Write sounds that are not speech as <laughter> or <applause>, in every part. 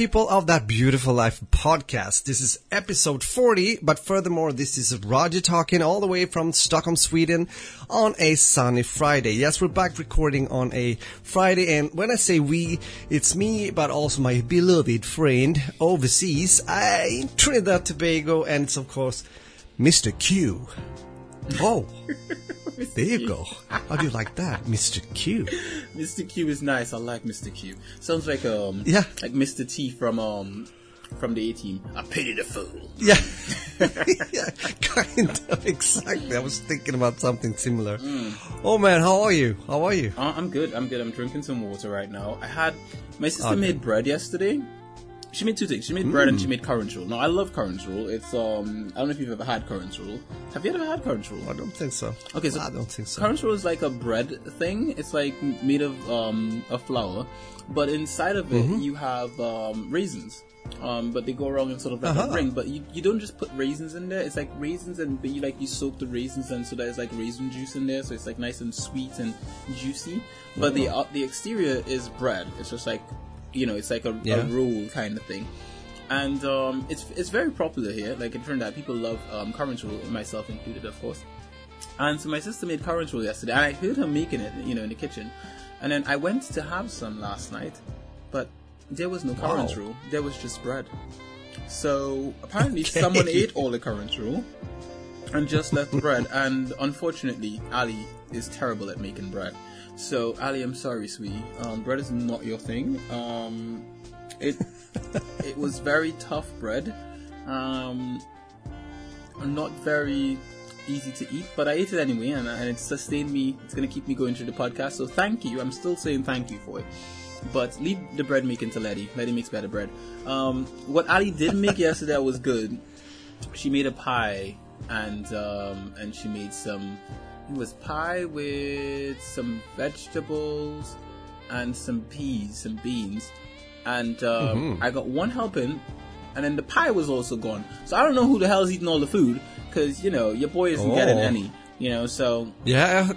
People of that beautiful life podcast. This is episode 40, but furthermore, this is Roger talking all the way from Stockholm, Sweden on a sunny Friday. Yes, we're back recording on a Friday and when I say we, it's me, but also my beloved friend overseas, I in Trinidad Tobago and it's of course Mr. Q. Oh, <laughs> there you go. How do you like that, Mr. Q? Mr. Q is nice. I like Mr. Q. Sounds like um Yeah. like Mr. T from um from the A team. I pity the fool. Yeah. <laughs> <laughs> yeah, kind of exactly. I was thinking about something similar. Oh man, how are you? How are you? Uh, I'm good. I'm good. I'm drinking some water right now. I had my sister Okay. made bread yesterday. She made two things. She made bread and she made currant roll. Now I love currant roll. It's um I don't know if you've ever had currant roll. Have you ever had currant roll? I don't think so. Okay, so I don't think so. Currant roll is like a bread thing. It's like made of um of flour, but inside of it Mm-hmm. you have um, raisins. Um, but they go around in sort of like Uh-huh. a ring. But you, you don't just put raisins in there. It's like raisins, and but you like you soak the raisins, and so there's like raisin juice in there. So it's like nice and sweet and juicy. But the uh, the exterior is bread. It's just like you know, it's like a, Yeah. a roll kind of thing and um, it's it's very popular here. Like in Trinidad, people love um, currant roll, myself included, of course. And so my sister made currant roll yesterday, and I heard her making it, you know, in the kitchen. And then I went to have some last night, but there was no currant Wow. roll. There was just bread. So apparently, Okay. someone <laughs> ate all the currant roll and just left bread. And unfortunately, Ali is terrible at making bread. So Ali, I'm sorry, sweetie. Um, bread is not your thing. Um, it <laughs> it was very tough bread. Um, not very easy to eat, but I ate it anyway, and, and it sustained me. It's gonna keep me going through the podcast. So thank you. I'm still saying thank you for it. But leave the bread making to Letty. Letty makes better bread. Um, what Ali did make <laughs> yesterday was good. She made a pie, and um, and she made some. It was pie with some vegetables and some peas, some beans, and um, I got one helping, and then the pie was also gone. So I don't know who the hell's eating all the food, because you know your boy isn't getting Oh. any. You know, so Yeah, uh,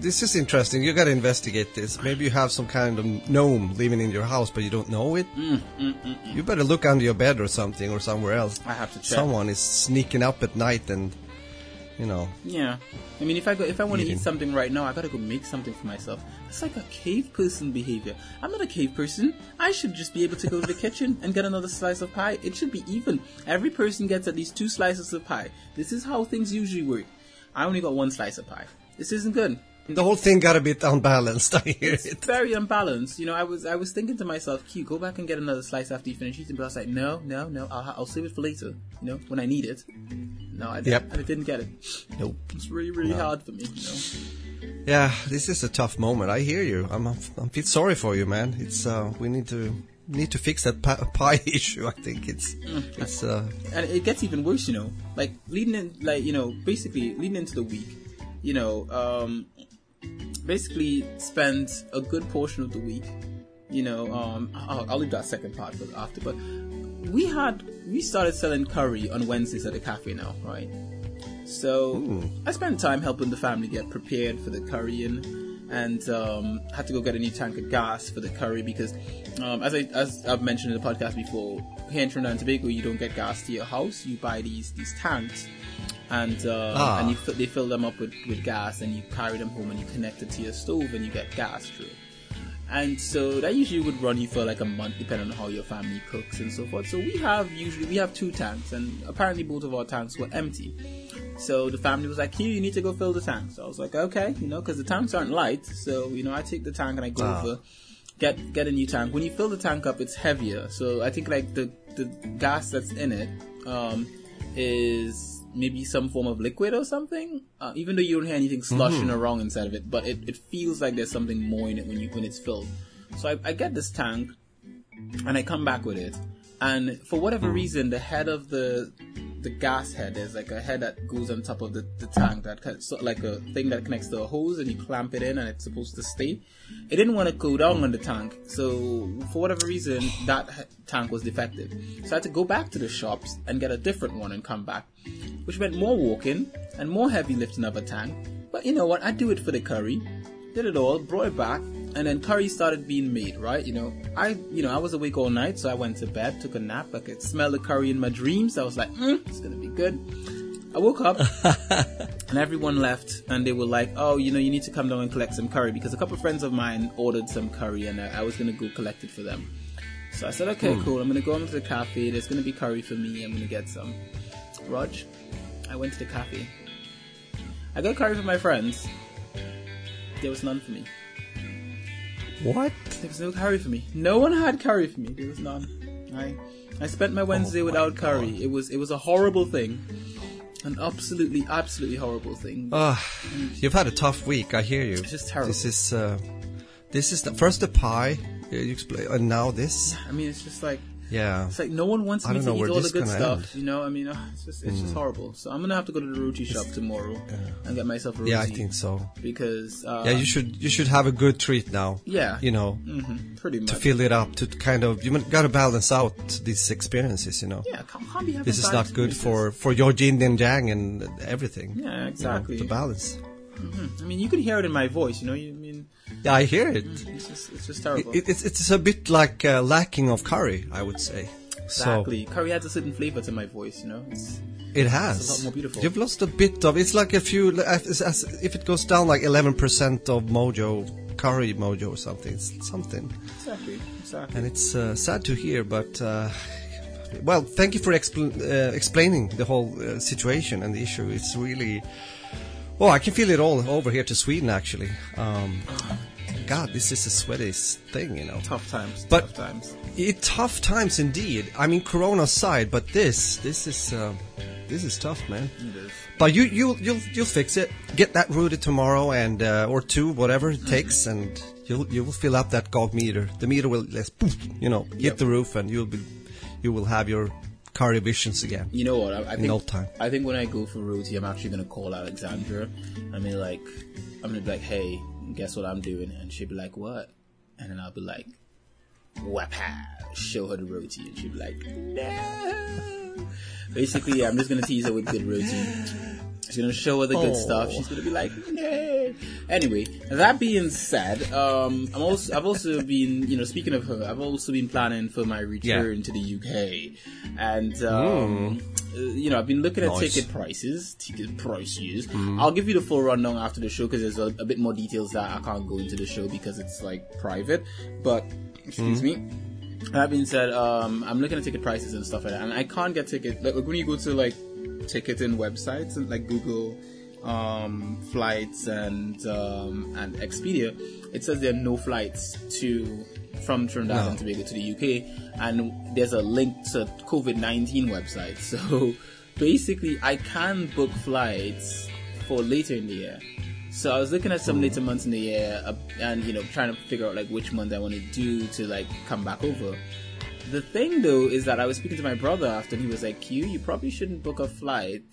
this is interesting. You gotta investigate this. Maybe you have some kind of gnome living in your house, but you don't know it. Mm, mm, mm, mm. You better look under your bed or something, or somewhere else. I have to check. Someone is sneaking up at night and, you know. Yeah, I mean, if I go, if I want to eat something right now, I gotta go make something for myself. It's like a cave person behavior. I'm not a cave person. I should just be able to go to the <laughs> kitchen and get another slice of pie. It should be even. Every person gets at least two slices of pie. This is how things usually work. I only got one slice of pie. This isn't good. The whole thing got a bit unbalanced. <laughs> I hear It's it. very unbalanced. You know, I was I was thinking to myself, Q, go back and get another slice after you finish eating. But I was like, no, no, no. I'll I'll save it for later. You know, when I need it. No, I didn't. Yep. I didn't get it. Nope. It's really really hard for me. You know. Yeah, this is a tough moment. I hear you. I'm I'm feel sorry for you, man. It's uh we need to need to fix that <laughs> pie <laughs> issue. I think it's it's uh and it gets even worse, you know. Like leading in, like you know, basically leading into the week, you know, um, basically spend a good portion of the week, you know. Um, I'll, I'll leave that second part for after, but we had we started selling curry on Wednesdays at the cafe now, right? So I spent time helping the family get prepared for the currying, and um, had to go get a new tank of gas for the curry because, um, as I as I've mentioned in the podcast before, here in Trinidad and Tobago, you don't get gas to your house. You buy these these tanks, and uh, Ah. and you fi- they fill them up with, with gas, and you carry them home and you connect it to your stove, and you get gas through. And so that usually would run you for like a month, depending on how your family cooks and so forth. So we have usually we have two tanks, and apparently both of our tanks were empty. So the family was like, "Here, you need to go fill the tank." So I was like, "Okay," you know, because the tanks aren't light. So you know, I take the tank and I go Ah. over, get get a new tank. When you fill the tank up, it's heavier. So I think like the the gas that's in it um, is maybe some form of liquid or something. Uh, even though you don't hear anything sloshing around inside of it, but it, it feels like there's something more in it when you when it's filled. So I, I get this tank, and I come back with it, and for whatever reason, the head of the the gas head there's like a head that goes on top of the, the tank that of like a thing that connects to a hose and you clamp it in and it's supposed to stay. It didn't want to go down on the tank so for whatever reason that tank was defective. So i had to go back to the shops and get a different one and come back which meant more walking and more heavy lifting of a tank. But you know what? I do it for the curry. Did it all, brought it back, and then curry started being made, right? You know, I, you know, I was awake all night, so I went to bed, took a nap. I could smell the curry in my dreams. I was like, mm, it's gonna be good. I woke up, <laughs> and everyone left, and they were like, "Oh, you know, you need to come down and collect some curry," because a couple of friends of mine ordered some curry, and I, I was gonna go collect it for them. So I said, "Okay, cool. I'm gonna go into the cafe. There's gonna be curry for me. I'm gonna get some." Rog, I went to the cafe. I got curry for my friends. There was none for me. What? There was no curry for me. No one had curry for me. There was none. I I spent my Wednesday Oh my without God. curry. It was it was a horrible thing. An absolutely, absolutely horrible thing. Ah, you've had a tough week. I hear you. It's just terrible. This is uh, this is the first the pie. uh, You explain, and now this. I mean, it's just like Yeah. it's like no one wants me to know eat all the good stuff. end. Hmm. You know, I mean, <laughs> it's just it's just horrible. So I'm gonna have to go to the roti shop tomorrow and get myself a roti. Yeah, I think so. because uh, Yeah, you should you should have a good treat now. Yeah. You know, mhm, pretty much. to fill it up to kind of you got to balance out these experiences. You know. yeah, can't, be This is not good for for your yin and yang and everything. Yeah, you know, exactly. the balance. I mean, you can hear it in my voice. You know, you I Yeah, I hear it. it's just it's just terrible. It, it's it's a bit like uh, lacking of curry, I would say. Exactly. Curry adds a certain flavor to my voice, you know. It's, it has. It's a lot more beautiful. You've lost a bit of. It's like if you, as, as, if it goes down like eleven percent of mojo, curry mojo or something. It's something, exactly. Exactly. and it's uh, sad to hear. But uh, well, thank you for expl- uh, explaining the whole uh, situation and the issue. It's really. Oh, I can feel it all over here to Sweden actually. Um, <sighs> God, this is a sweaty thing, you know. Tough times. But- tough times. It, tough times indeed. I mean, Corona aside, but this, this is, uh, this is tough, man. It is. But you, you, you'll, you'll fix it. Get that roti tomorrow, and uh, or two, whatever it takes, and you'll, you will fill up that gog meter. The meter will, you know, hit Yep. the roof, and you'll be, you will have your curry visions again. You know what? I, I think no time. I think when I go for roti, I'm actually gonna call Alexandra. I mean, like, I'm gonna be like, "Hey, guess what I'm doing?" And she'd be like, "What?" And then I'll be like, "Wapow!" Show her the roti, and she'd be like, "No." Basically, yeah, I'm just gonna tease her with good roti. She's gonna show her the good Oh. stuff. She's gonna be like, "No." Anyway, that being said, um, I'm also I've also been, you know, speaking of her, I've also been planning for my return to the UK, and um, uh, you know, I've been looking at Nice. ticket prices, ticket prices. I'll give you the full rundown after the show because there's a, a bit more details that I can't go into the show because it's like private. But excuse me. That being said, um, I'm looking at ticket prices and stuff like that, and I can't get ticket. Like when you go to like ticketing websites and like Google um, flights and um, and Expedia, it says there are no flights to from Trinidad No. and Tobago to the UK, and there's a link to COVID nineteen website. <laughs> So basically, I can book flights for later in the year. So I was looking at some later months in the year, uh, and you know, trying to figure out like which month I want to do to like come back over. The thing though is that I was speaking to my brother after, and he was like, "Q, you probably shouldn't book a flight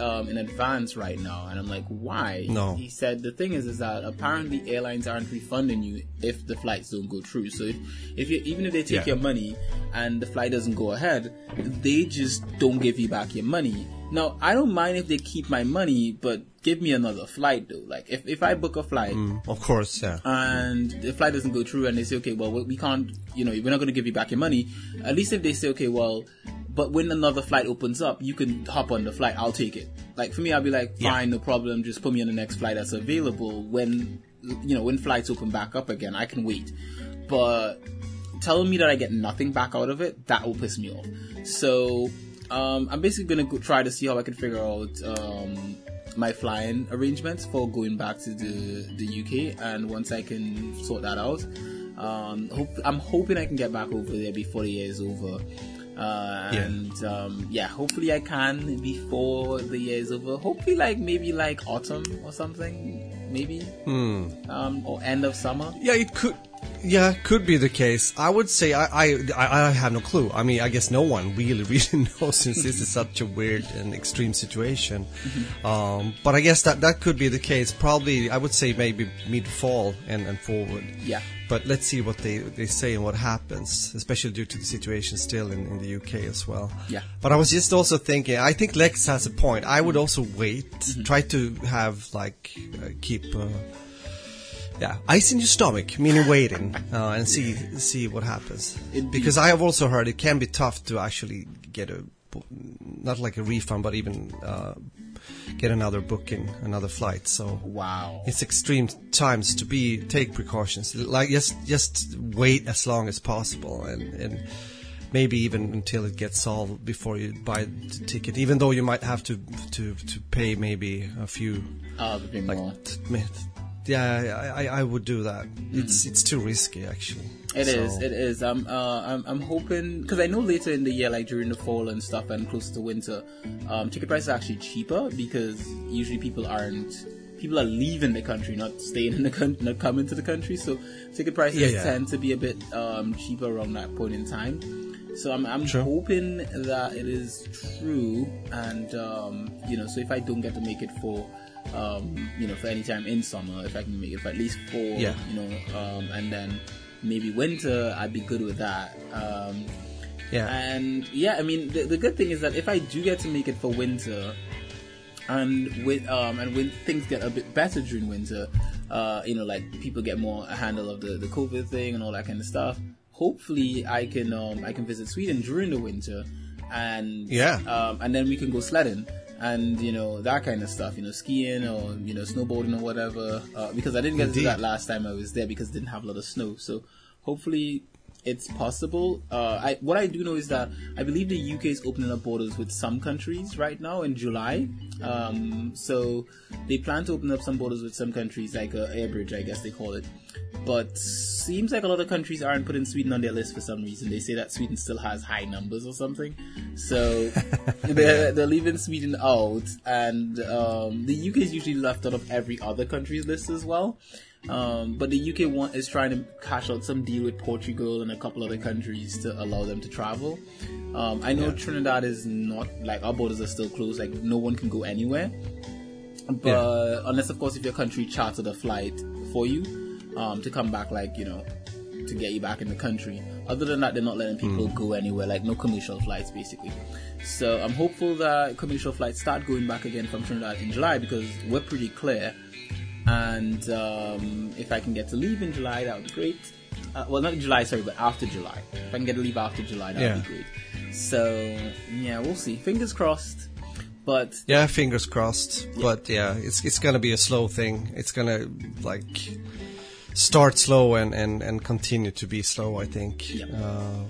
um, in advance right now." And I'm like, "Why?" No. He said the thing is, is that apparently airlines aren't refunding you if the flights don't go through. So if, if you even if they take Yeah. your money and the flight doesn't go ahead, they just don't give you back your money. Now I don't mind if they keep my money, but give me another flight though. Like if if I book a flight Of course, yeah. and the flight doesn't go through and they say, okay, well, we can't, you know, we're not going to give you back your money. At least if they say, okay, well, but when another flight opens up, you can hop on the flight. I'll take it. Like for me, I'll be like, Yeah. fine, no problem. Just put me on the next flight that's available. When, you know, when flights open back up again, I can wait. But telling me that I get nothing back out of it, that will piss me off. So, um, I'm basically gonna go try to see how I can figure out, um, my flying arrangements for going back to the, the UK. And once I can sort that out, um, hope, I'm hoping I can get back over there before the year is over. Uh, Yeah. and, um, yeah, hopefully I can before the year is over. Hopefully like, maybe like autumn or something, maybe, Hmm. um, or end of summer. Yeah, it could. Yeah, could be the case. I would say I, I, I I have no clue. I mean, I guess no one really, <laughs> really knows since this is such a weird and extreme situation. Um, but I guess that that could be the case. Probably, I would say maybe mid fall and, and forward. Yeah. But let's see what they, they say and what happens, especially due to the situation still in, in the UK as well. Yeah. But I was just also thinking, I think Lex has a point. I would also wait, try to have like uh, keep. Uh, yeah, ice in your stomach, meaning waiting uh, and see see what happens. Indeed. Because I have also heard it can be tough to actually get a not like a refund, but even uh, get another booking, another flight. So Wow. it's extreme times to be take precautions. Like just just wait as long as possible and and maybe even until it gets solved before you buy the ticket. Even though you might have to to to pay maybe a few Uh, bit like t- yeah I, I would do that. It's it's too risky actually. It So- is. It is. I'm. Uh, I'm. I'm hoping because I know later in the year, like during the fall and stuff, and close to winter, um, ticket prices are actually cheaper because usually people aren't. People are leaving the country, not staying in the country, not coming to the country. So ticket prices Yeah, yeah. tend to be a bit um, cheaper around that point in time. So I'm, I'm hoping that it is true, and um, you know, so if I don't get to make it for, um, you know, for any time in summer, if I can make it for at least four, Yeah. you know, um, and then maybe winter, I'd be good with that. Um, yeah. and yeah, I mean, the, the good thing is that if I do get to make it for winter, and with um and when things get a bit better during winter, uh, you know, like people get more a handle of the the COVID thing and all that kind of stuff. Hopefully, I can um I can visit Sweden during the winter, and Yeah. um and then we can go sledding. And you know that kind of stuff, you know, skiing or you know snowboarding or whatever. Uh, because I didn't get to do that last time I was there because it didn't have a lot of snow. So hopefully it's possible. Uh, I, what I do know is that I believe the UK is opening up borders with some countries right now in July. Um, so they plan to open up some borders with some countries, like uh, air bridge, I guess they call it. But seems like a lot of countries aren't putting Sweden on their list for some reason. They say that Sweden still has high numbers or something. So <laughs> they're, they're leaving Sweden out, and um, the UK is usually left out of every other country's list as well. Um, but the UK want, is trying to cash out some deal with Portugal and a couple other countries to allow them to travel. Um, I know Trinidad is not like our borders are still closed; like no one can go anywhere. But unless, of course, if your country chartered a flight for you um, to come back, like you know, to get you back in the country. Other than that, they're not letting people go anywhere, like no commercial flights, basically. So I'm hopeful that commercial flights start going back again from Trinidad in July because we're pretty clear. And um, if I can get to leave in July, that would be great. Uh, well, not in July, sorry, but after July. If I can get to leave after July, that Yeah. would be great. So yeah, we'll see. Fingers crossed. But Yeah, fingers crossed. But yeah, it's it's gonna be a slow thing. It's gonna like start slow and and and continue to be slow. I think. Yeah. Uh,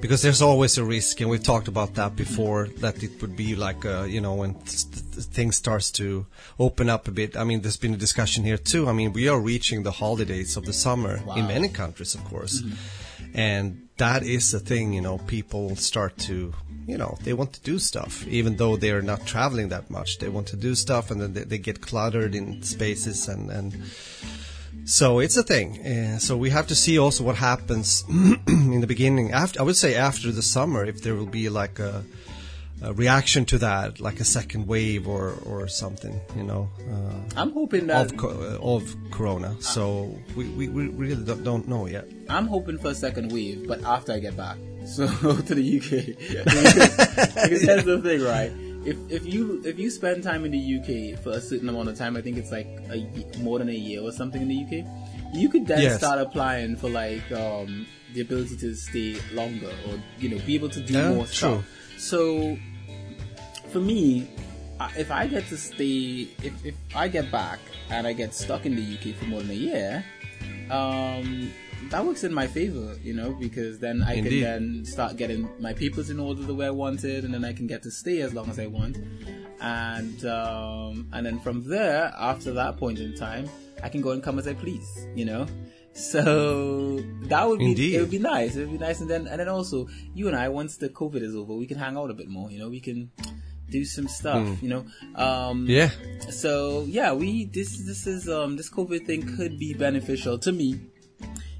because there's always a risk, and we've talked about that before. That it would be like, uh, you know, when th- th- things starts to open up a bit. I mean, there's been a discussion here too. I mean, we are reaching the holidays of the summer Wow. in many countries, of course, and that is the thing. You know, people start to, you know, they want to do stuff, even though they're not traveling that much. They want to do stuff, and then they, they get cluttered in spaces and and. So it's a thing. Uh, so we have to see also what happens <clears throat> in the beginning. After I would say after the summer, if there will be like a, a reaction to that, like a second wave or or something, you know, uh, I'm hoping that of co- uh, of Corona. So we, we, we really don't, don't know yet. I'm hoping for a second wave, but after I get back, <laughs> so to the UK. <laughs> because that's the thing, right? If if you if you spend time in the UK for a certain amount of time, I think it's like a, more than a year or something in the UK, you could then Yes. start applying for like um, the ability to stay longer or you know be able to do Yeah, more true. stuff. So for me, if I get to stay, if, if I get back and I get stuck in the UK for more than a year, um, that works in my favor, you know, because then I Indeed. can then start getting my papers in order the way I wanted, and then I can get to stay as long as I want, and um, and then from there, after that point in time, I can go and come as I please, you know. So that would be Indeed. it would be nice. It would be nice, and then and then also you and I, once the COVID is over, we can hang out a bit more. You know, we can do some stuff. You know, um, Yeah. so yeah, we this this is um this COVID thing could be beneficial to me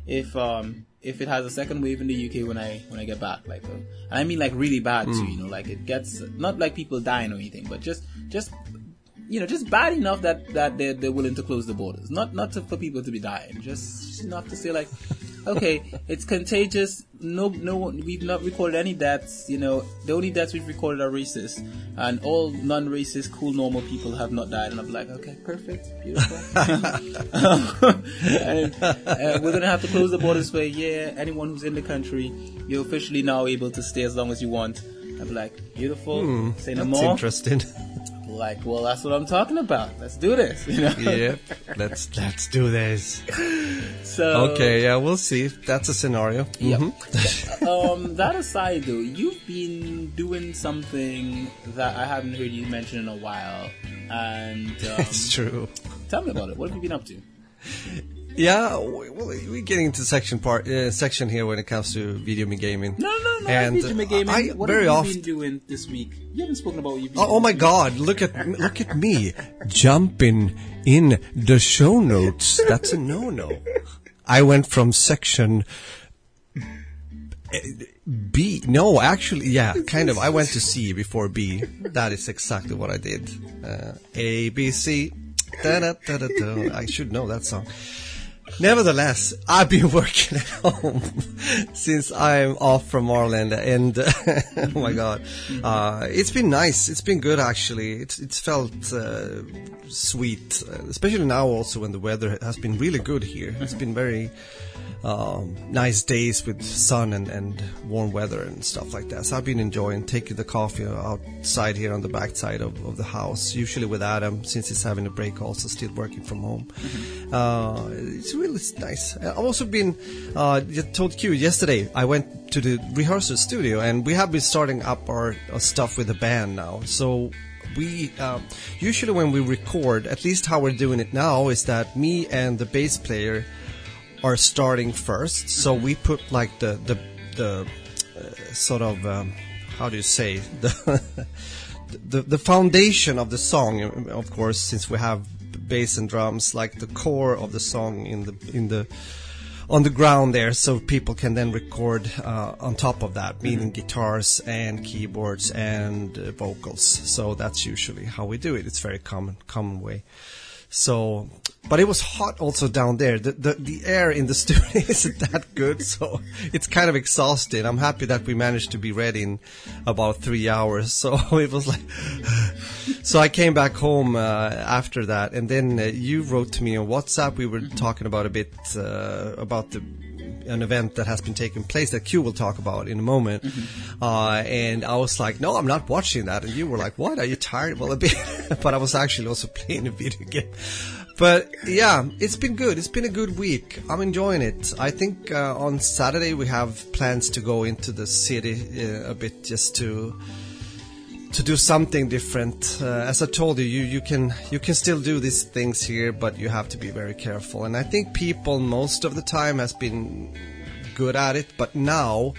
if um if it has a second wave in the UK when I when I get back, like, uh, and I mean like really bad too, you know, like it gets not like people dying or anything, but just just you know just bad enough that that they're they're willing to close the borders, not not to, for people to be dying, just enough to say like, okay, it's contagious. No, no, we've not recorded any deaths. You know, the only deaths we've recorded are racist, and all non-racist, cool, normal people have not died. And I'm like, okay, perfect, beautiful. <laughs> and uh, we're gonna have to close the borders for a year. Anyone who's in the country, you're officially now able to stay as long as you want. I'm like, beautiful. Say no Hmm, That's more. interesting. Like, well, that's what I'm talking about. Let's do this. You know. yep. Let's let's do this. <laughs> So Okay, yeah, we'll see. That's a scenario. Yep. Mhm. <laughs> um, <laughs> that aside, though, you've been doing something that I haven't heard you mention in a while, and um, It's true. tell me about it. What have you been up to? Yeah, we- well, we're getting into section part uh, section here when it comes to video game gaming. No, no, no. And, And, gaming. I- what very have you often- been doing this week? You haven't spoken about been. Oh, oh my God! Look at look at me jumping in the show notes. That's a no-no. I went from section uh, B. No, actually, yeah, kind of. I went to C before B. That is exactly what I did. Uh, A B C. Da, da, da, da, da. I should know that song. Nevertheless, I've been <laughs> working at home <laughs> since I'm off from Ireland, and <laughs> oh my god, uh, it's been nice. It's been good actually. It's it's felt uh, sweet, uh, especially now also when the weather has been really good here. It's been very um, nice days with sun and, and warm weather and stuff like that. So I've been enjoying taking the coffee outside here on the backside of, of the house, usually with Adam since he's having a break also still working from home. Uh, it's really nice. I've also been, uh, told Q yesterday, I went to the rehearsal studio and we have been starting up our, our stuff with the band now. So we uh, usually when we record, at least how we're doing it now, is that me and the bass player are starting first. So we put like the the the uh, sort of um, how do you say <laughs> the the the foundation of the song. Of course, since we have bass and drums, like the core of the song in the in the on the ground there, so people can then record uh, on top of that, meaning guitars and keyboards and uh, vocals. So that's usually how we do it. It's very common common way. So, but it was hot also down there. The, the the air in the <laughs> studio isn't that good, so it's kind of exhausting. I'm happy that we managed to be ready in about three hours. <laughs> So it was like, so I came back home uh, after that, and then uh, you wrote to me on WhatsApp. We were talking about a bit uh, about the an event that has been taking place that Q will talk about in a moment. Uh, and I was like, no, I'm not watching that. And you were like, what? Are you tired? Well, a bit. <laughs> but I was actually also <laughs> playing a video game. But yeah, it's been good. It's been a good week. I'm enjoying it. I think uh, on Saturday we have plans to go into the city uh, a bit just to to do something different. Uh, as I told you, you you can you can still do these things here, but you have to be very careful. And I think people most of the time has been good at it, but now.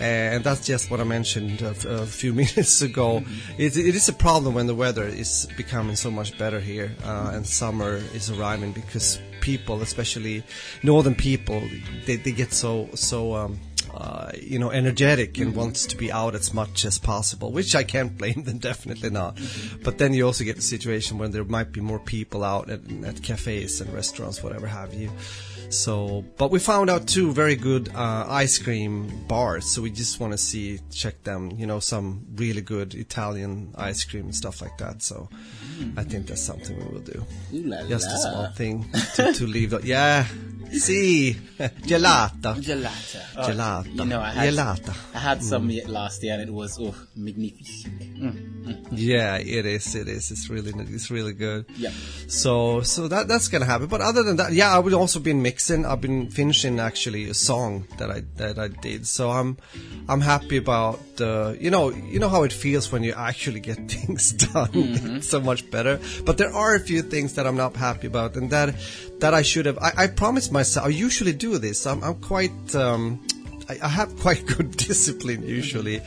uh, And that's just what I mentioned a, a few <laughs> minutes ago. It, it is a problem when the weather is becoming so much better here uh, and summer is arriving because people, especially northern people, they, they get so so um, uh, you know, energetic and wants to be out as much as possible, which I can't blame <laughs> them, definitely not. But then you also get the situation when there might be more people out at, at cafes and restaurants, whatever have you. So, but we found out two very good uh, ice cream bars, so we just want to see, check them, you know, some really good Italian ice cream and stuff like that. So, I think that's something we will do. Ooh la Just a small thing to, to leave. The, yeah, <laughs> see, gelato. Gelato. Oh, Gelata. You know, I had, Gelata. I had some yet last year and it was, oh, magnificent. Mm. Yeah, it is. It is. It's really, it's really good. Yeah. So, so that that's gonna happen. But other than that, yeah, I would also been mixing. I've been finishing actually a song that I that I did. So I'm I'm happy about uh, you know you know how it feels when you actually get <laughs> things done. it's so much better. But there are a few things that I'm not happy about, and that that I should have. I, I promised myself. I usually do this. I'm I'm quite. Um, I, I have quite <laughs> good discipline usually.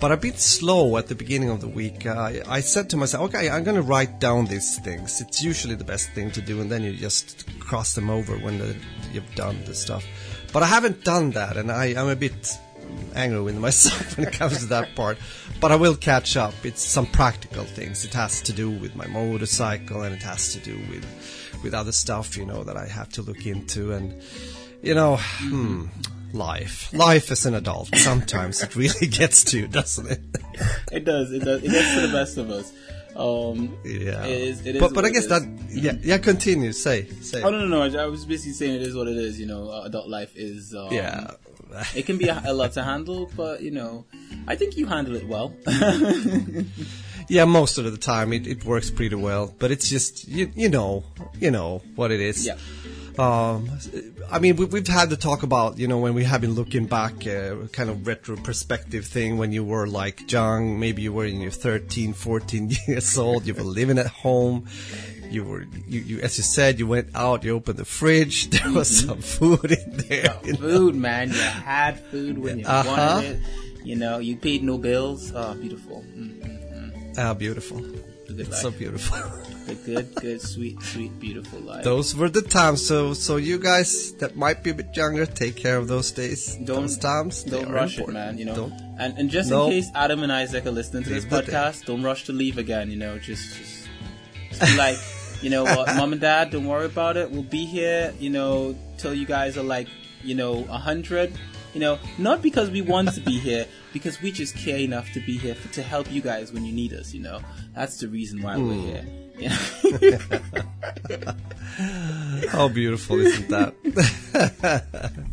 But I've been slow at the beginning of the week. Uh, I, said to myself, okay, I'm going to write down these things. It's usually the best thing to do, and then you just cross them over when the, you've done the stuff. But I haven't done that, and I, I'm a bit angry with <laughs> myself when it comes to that part. But I will catch up. It's some practical things. It has to do with my motorcycle, and it has to do with with other stuff, you know, that I have to look into, and you know, hmm, life, life as an adult. Sometimes it really <laughs> gets to you, doesn't it? It does. It does. It gets to the best of us. Um, yeah. It is, it is but but I guess that yeah yeah continue say say Oh no, no, no! I was basically saying it is what it is. You know, uh, adult life is. Um, yeah. It can be a, a lot to handle, but you know, I think you handle it well. <laughs> Yeah, most of the time it, it works pretty well, but it's just you you know you know what it is. yeah. Um, I mean, we, we've had to talk about, you know, when we have been looking back, uh, kind of retro perspective thing when you were like young, maybe you were in your 13, 14 <laughs> years old, you were living at home, you were, you, you as you said, you went out, you opened the fridge, <laughs> there was some food in there. you know. Food, man. You had food when you Uh-huh. wanted it. You know, you paid no bills. Oh, beautiful. Mm, Ah, beautiful. It's so beautiful. <laughs> The good, good, sweet, sweet, beautiful life. those were the times. So, so you guys that might be a bit younger, take care of those days, Don't- those times. Don't rush important. it, man. You know, Don't. and and just No. in case Adam and Isaac are listening to this Leave day. podcast, don't rush to leave again. You know, just just, just like, <laughs> you know what, mom and dad, don't worry about it. We'll be here. You know, till you guys are like, you know, a hundred. You know, not because we want to be <laughs> here, because we just care enough to be here for, to help you guys when you need us. You know, that's the reason why we're hmm. here. <laughs> How beautiful isn't that? <laughs>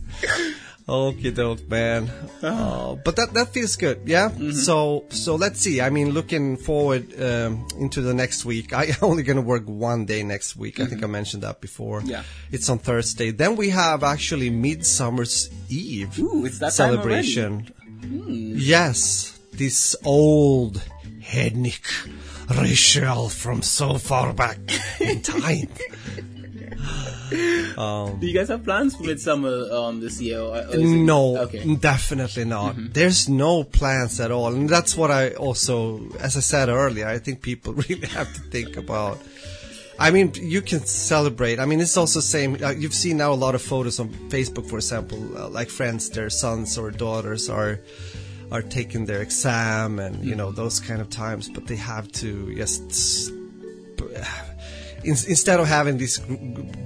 Okie doke, man. Oh, but that that feels good, yeah. Mm-hmm. So so let's see. I mean, looking forward um, into the next week. I'm <laughs> only gonna work one day next week. I think I mentioned that before. Mm-hmm. Yeah. it's on Thursday. Then we have actually Midsummer's Eve Ooh, it's that celebration. Yes, this old Hednick ritual from so far back in time. <laughs> Do you guys have plans for Midsummer um, this year? Or, No, Okay. definitely not. There's no plans at all, and that's what I also, as I said earlier, I think people <laughs> really have to think about. I mean, you can celebrate. I mean, it's also same. Uh, you've seen now a lot of photos on Facebook, for example, uh, like friends, their sons or daughters are are taking their exam, and you know mm-hmm. those kind of times. But they have to just instead of having these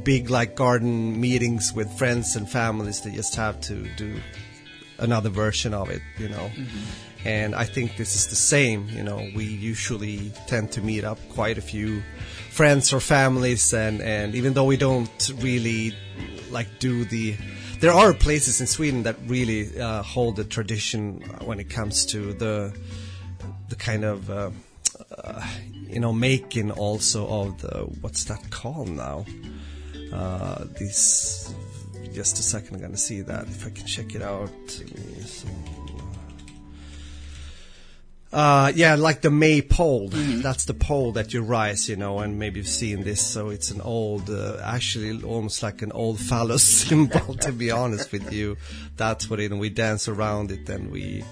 big like garden meetings with friends and families, they just have to do another version of it, you know. Mm-hmm. And I think this is the same. You know, we usually tend to meet up quite a few friends or families, and and even though we don't really like do the there are places in Sweden that really uh, hold the tradition when it comes to the the kind of uh, uh, you know making also of the what's that called now? Uh, this just a second i'm gonna see that. If i can check it out uh, yeah, like the May pole. That's the pole that you rise, you know, and maybe you've seen this. So it's an old, uh, actually almost like an old phallus <laughs> symbol, to be honest with you. That's what it, and we dance around it and we,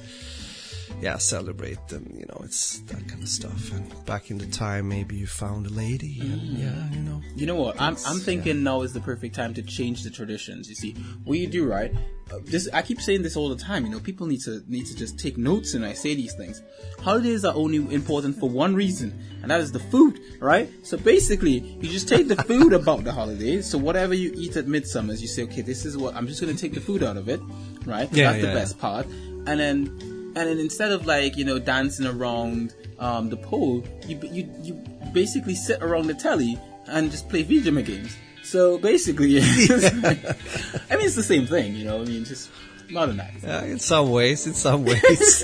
yeah, celebrate them. you know, it's that kind of stuff. And back in the time, maybe you found a lady and, yeah, you know. You know what? I'm, I'm thinking now is the perfect time to change the traditions. You see, what you do, right? Uh, this I keep saying this all the time. You know, people need to need to just take notes when I say these things. Holidays are only important for one reason, and that is the food, right? So basically, you just take the <laughs> food about the holidays. So whatever you eat at Midsummer's, you say, okay, this is what I'm just going to take the food out of it, right? Yeah, That's yeah, the best part. And then and then instead of like you know dancing around um, the pole, you you you basically sit around the telly and just play video games. So basically, <laughs> <laughs> I mean it's the same thing, you know. I mean just modernized. Uh, in some ways, in some <laughs> ways.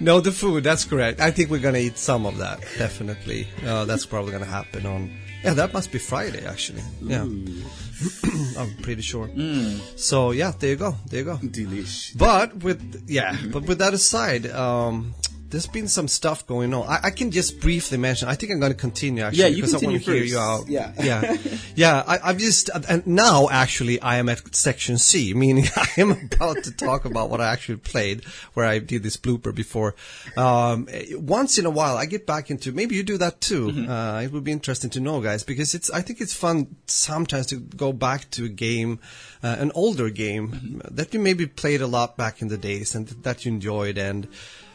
no, the food, that's correct. I think we're gonna eat some of that, definitely. Uh, that's probably gonna happen on, yeah, that must be Friday, actually. Yeah. <clears throat> I'm pretty sure. So, yeah, there you go, there you go. Delish. But with, yeah, but with that aside, um, there's been some stuff going on. I, I can just briefly mention. I think I'm going to continue actually Yeah, you because I continue want to hear first. you out. Yeah. <laughs> yeah, <laughs> yeah. I, I've just and now actually I am at section C, meaning <laughs> I am about to talk about what I actually played, where I did this blooper before. Um, once in a while, I get back into. Maybe you do that too. Mm-hmm. Uh, it would be interesting to know, guys, because it's. I think it's fun sometimes to go back to a game, uh, an older game Mm-hmm. that you maybe played a lot back in the days and that you enjoyed and.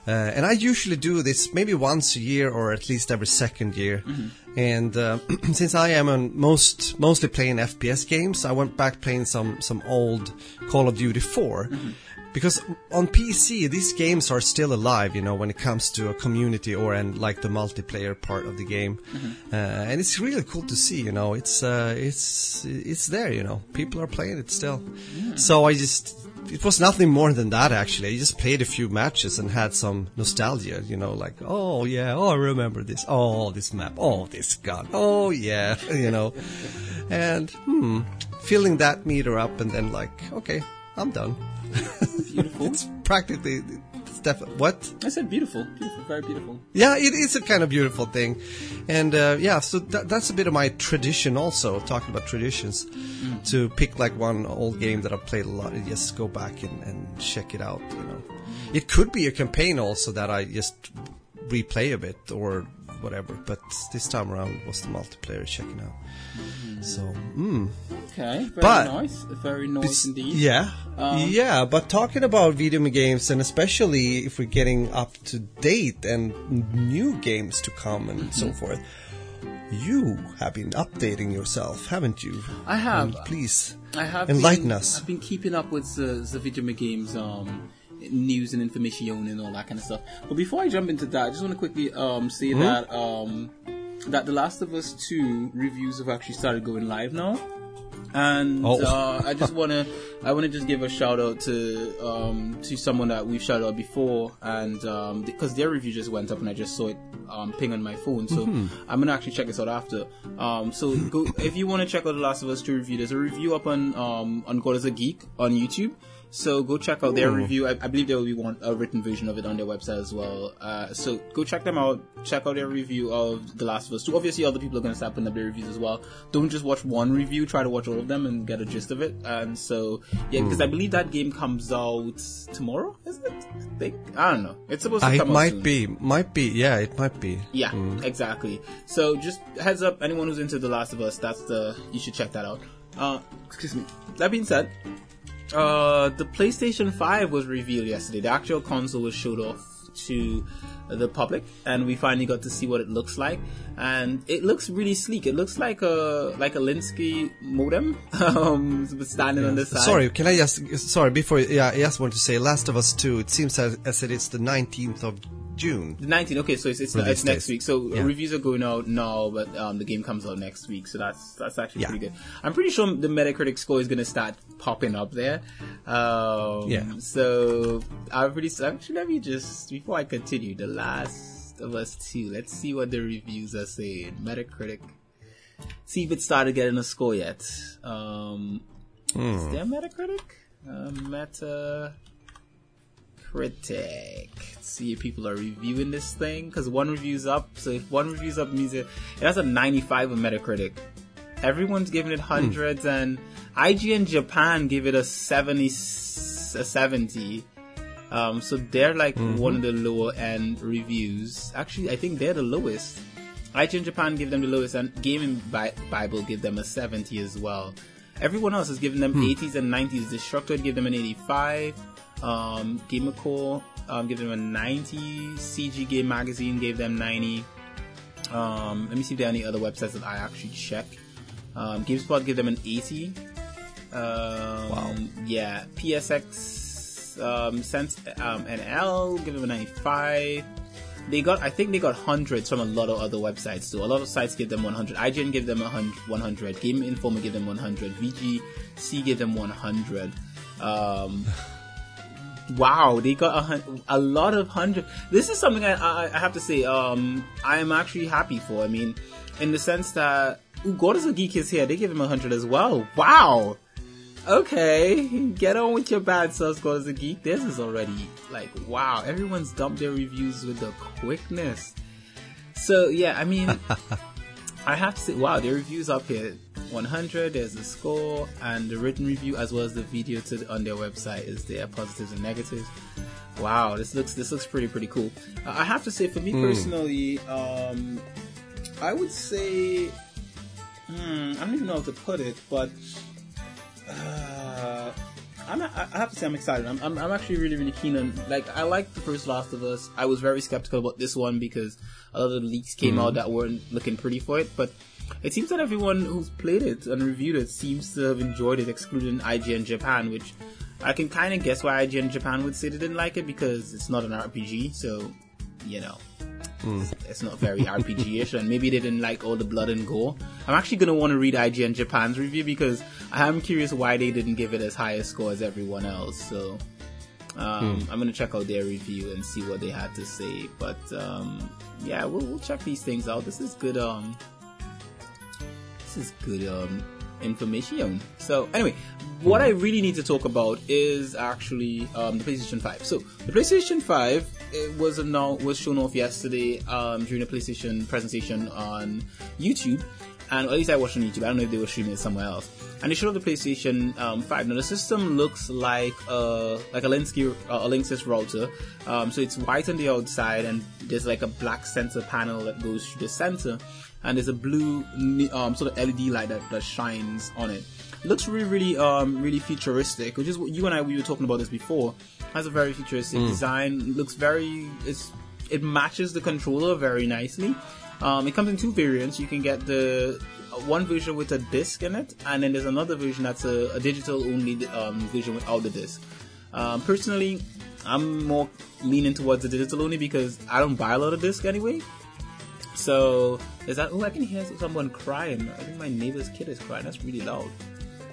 Uh, and I usually do this maybe once a year or at least every second year. And uh, <clears throat> since I am on most mostly playing FPS games, I went back playing some some old Call of Duty 4. Because on PC, these games are still alive, you know, when it comes to a community or and like the multiplayer part of the game, uh, and it's really cool to see, you know, it's uh, it's it's there, you know, people are playing it still. So I just it was nothing more than that actually. I just played a few matches and had some nostalgia, you know, like, oh yeah, oh I remember this, oh this map, oh this gun, oh yeah, <laughs> you know, and hmm, filling that meter up and then like, okay, I'm done. <laughs> Beautiful. it's practically, it's def- what? I said beautiful, beautiful, very beautiful. Yeah, it is a kind of beautiful thing, and uh, yeah, so tha that's a bit of my tradition also. Talking about traditions, to pick like one old game that I've played a lot and just go back and, and check it out. You know, it could be a campaign also that I just replay a bit or whatever. But this time around was the multiplayer checking out. So, mm. Okay, very But- nice, very nice indeed. Yeah. Um, yeah, but talking about video games and especially if we're getting up to date and new games to come and Mm-hmm. so forth, you have been updating yourself, haven't you? I have. And please. I have Enlighten been, us. I've been keeping up with the, the video games um, news and information and all that kind of stuff. But before I jump into that, I just want to quickly um, say Hmm? that um, that The Last of Us Two reviews have actually started going live now. And Oh. uh, I just wanna, I wanna just give a shout out to um, to someone that we've shouted out before, and um, because their review just went up, and I just saw it um, ping on my phone, so Mm-hmm. I'm gonna actually check this out after. Um, so go if you want to check out the Last of Us 2 review, there's a review up on um, on God is a Geek on YouTube. So go check out their review. I, I believe there will be one a written version of it on their website as well. Uh, so go check them out. Check out their review of The Last of Us 2. Obviously, other people are going to start putting up their reviews as well. Don't just watch one review. Try to watch all of them and get a gist of it. And so yeah, because I believe that game comes out tomorrow. isn't it? I think I don't know. It's supposed to I, come it out might soon. be, might be, yeah, it might be. Yeah, exactly. So just heads up, anyone who's into The Last of Us, that's the you should check that out. Uh, excuse me. That being said, uh, the PlayStation 5 was revealed yesterday. The actual console was showed off to the public, and we finally got to see what it looks like. And it looks really sleek. It looks like a like a Linksys modem, <laughs> um, standing on the side. Sorry, can I just, sorry, before, yeah, I just want to say Last of Us 2, it seems as, as it is the 19th of June. The 19th. Okay, so it's it's, it's next week. So Yeah. reviews are going out now, but um, the game comes out next week. So that's that's actually Yeah. pretty good. I'm pretty sure the Metacritic score is going to start popping up there. Um, Yeah. So I've really actually let me just before I continue, The Last of Us Two. Let's see what the reviews are saying. Metacritic. See if it started getting a score yet. Um, Is there Metacritic? Uh, Meta critic. See if people are reviewing this thing because one review's up. So if one review's up means it, it has a 95 on Metacritic. Everyone's giving it hundreds, and IGN Japan gave it a 70, a 70. Um, so they're like one of the lower end reviews. Actually, I think they're the lowest. IGN Japan give them the lowest, and Gaming Bi- Bible give them a 70 as well. Everyone else is giving them 80s and 90s. Destructoid give them an 85. Um, Gamercore um, give them a 90. CG Game Magazine gave them 90. Um, let me see if there are any other websites that I actually check. Um, GameSpot give them an 80. Um, wow. Yeah. PSX um, Sense um, NL give them a 95. They got, I think they got hundreds from a lot of other websites too. A lot of sites give them 100. IGN give them 100. Game Informer give them 100. VGC give them 100. Um, <laughs> wow, they got a, a lot of hundred. This is something I, I, I have to say. Um, I am actually happy for. I mean, in the sense that ooh, God is a geek is here. They give him a hundred as well. Wow. Okay, get on with your bad self, as a geek. This is already like wow. Everyone's dumped their reviews with the quickness. So yeah, I mean, <laughs> I have to say, wow, the reviews up here. 100, there's a score, and the written review as well as the video to on their website is there, positives and negatives. Wow, this looks this looks pretty pretty cool. Uh, I have to say, for me mm. personally, um, I would say, hmm, I don't even know how to put it, but uh, I'm, I have to say I'm excited. I'm, I'm, I'm, actually really, really keen on, like, I liked the first Last of Us. I was very skeptical about this one because a lot of the leaks came mm. out that weren't looking pretty for it, but it seems that everyone who's played it and reviewed it seems to have enjoyed it, excluding IGN Japan, which I can kind of guess why IGN Japan would say they didn't like it because it's not an RPG, so, you know. Mm. It's not very RPG-ish, and maybe they didn't like all the blood and gore. I'm actually gonna want to read IGN Japan's review because I am curious why they didn't give it as high a score as everyone else. So um, mm. I'm gonna check out their review and see what they had to say. But um, yeah, we'll, we'll, check these things out. This is good. Um, this is good um, information. So anyway, what I really need to talk about is actually um, the PlayStation 5. So the PlayStation 5 it was announced, was shown off yesterday um, during the PlayStation presentation on YouTube, and at least I watched on YouTube. I don't know if they were streaming it somewhere else. And they showed off the PlayStation um, 5. Now the system looks like a like a Linksys, uh, a Linksys router. Um, so it's white on the outside, and there's like a black center panel that goes through the center, and there's a blue um, sort of LED light that, that shines on it looks really, really, um, really futuristic. Which is what you and I we were talking about this before. Has a very futuristic mm. design. Looks very. It's it matches the controller very nicely. Um, it comes in two variants. You can get the uh, one version with a disc in it, and then there's another version that's a, a digital only um, version without the disc. Um, personally, I'm more leaning towards the digital only because I don't buy a lot of disc anyway. So is that? Oh, I can hear someone crying. I think my neighbor's kid is crying. That's really loud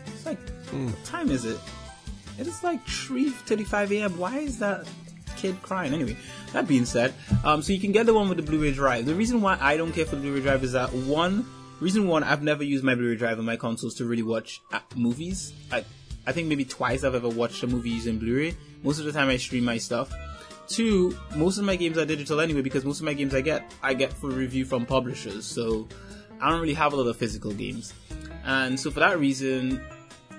It's like, mm. what time is it? It is like 3.35 a.m. Why is that kid crying? Anyway, that being said, um, so you can get the one with the Blu-ray drive. The reason why I don't care for the Blu-ray drive is that one, reason one, I've never used my Blu-ray drive on my consoles to really watch uh, movies. I, I think maybe twice I've ever watched a movie using Blu-ray. Most of the time I stream my stuff. Two, most of my games are digital anyway because most of my games I get, I get for review from publishers. So I don't really have a lot of physical games. And so for that reason,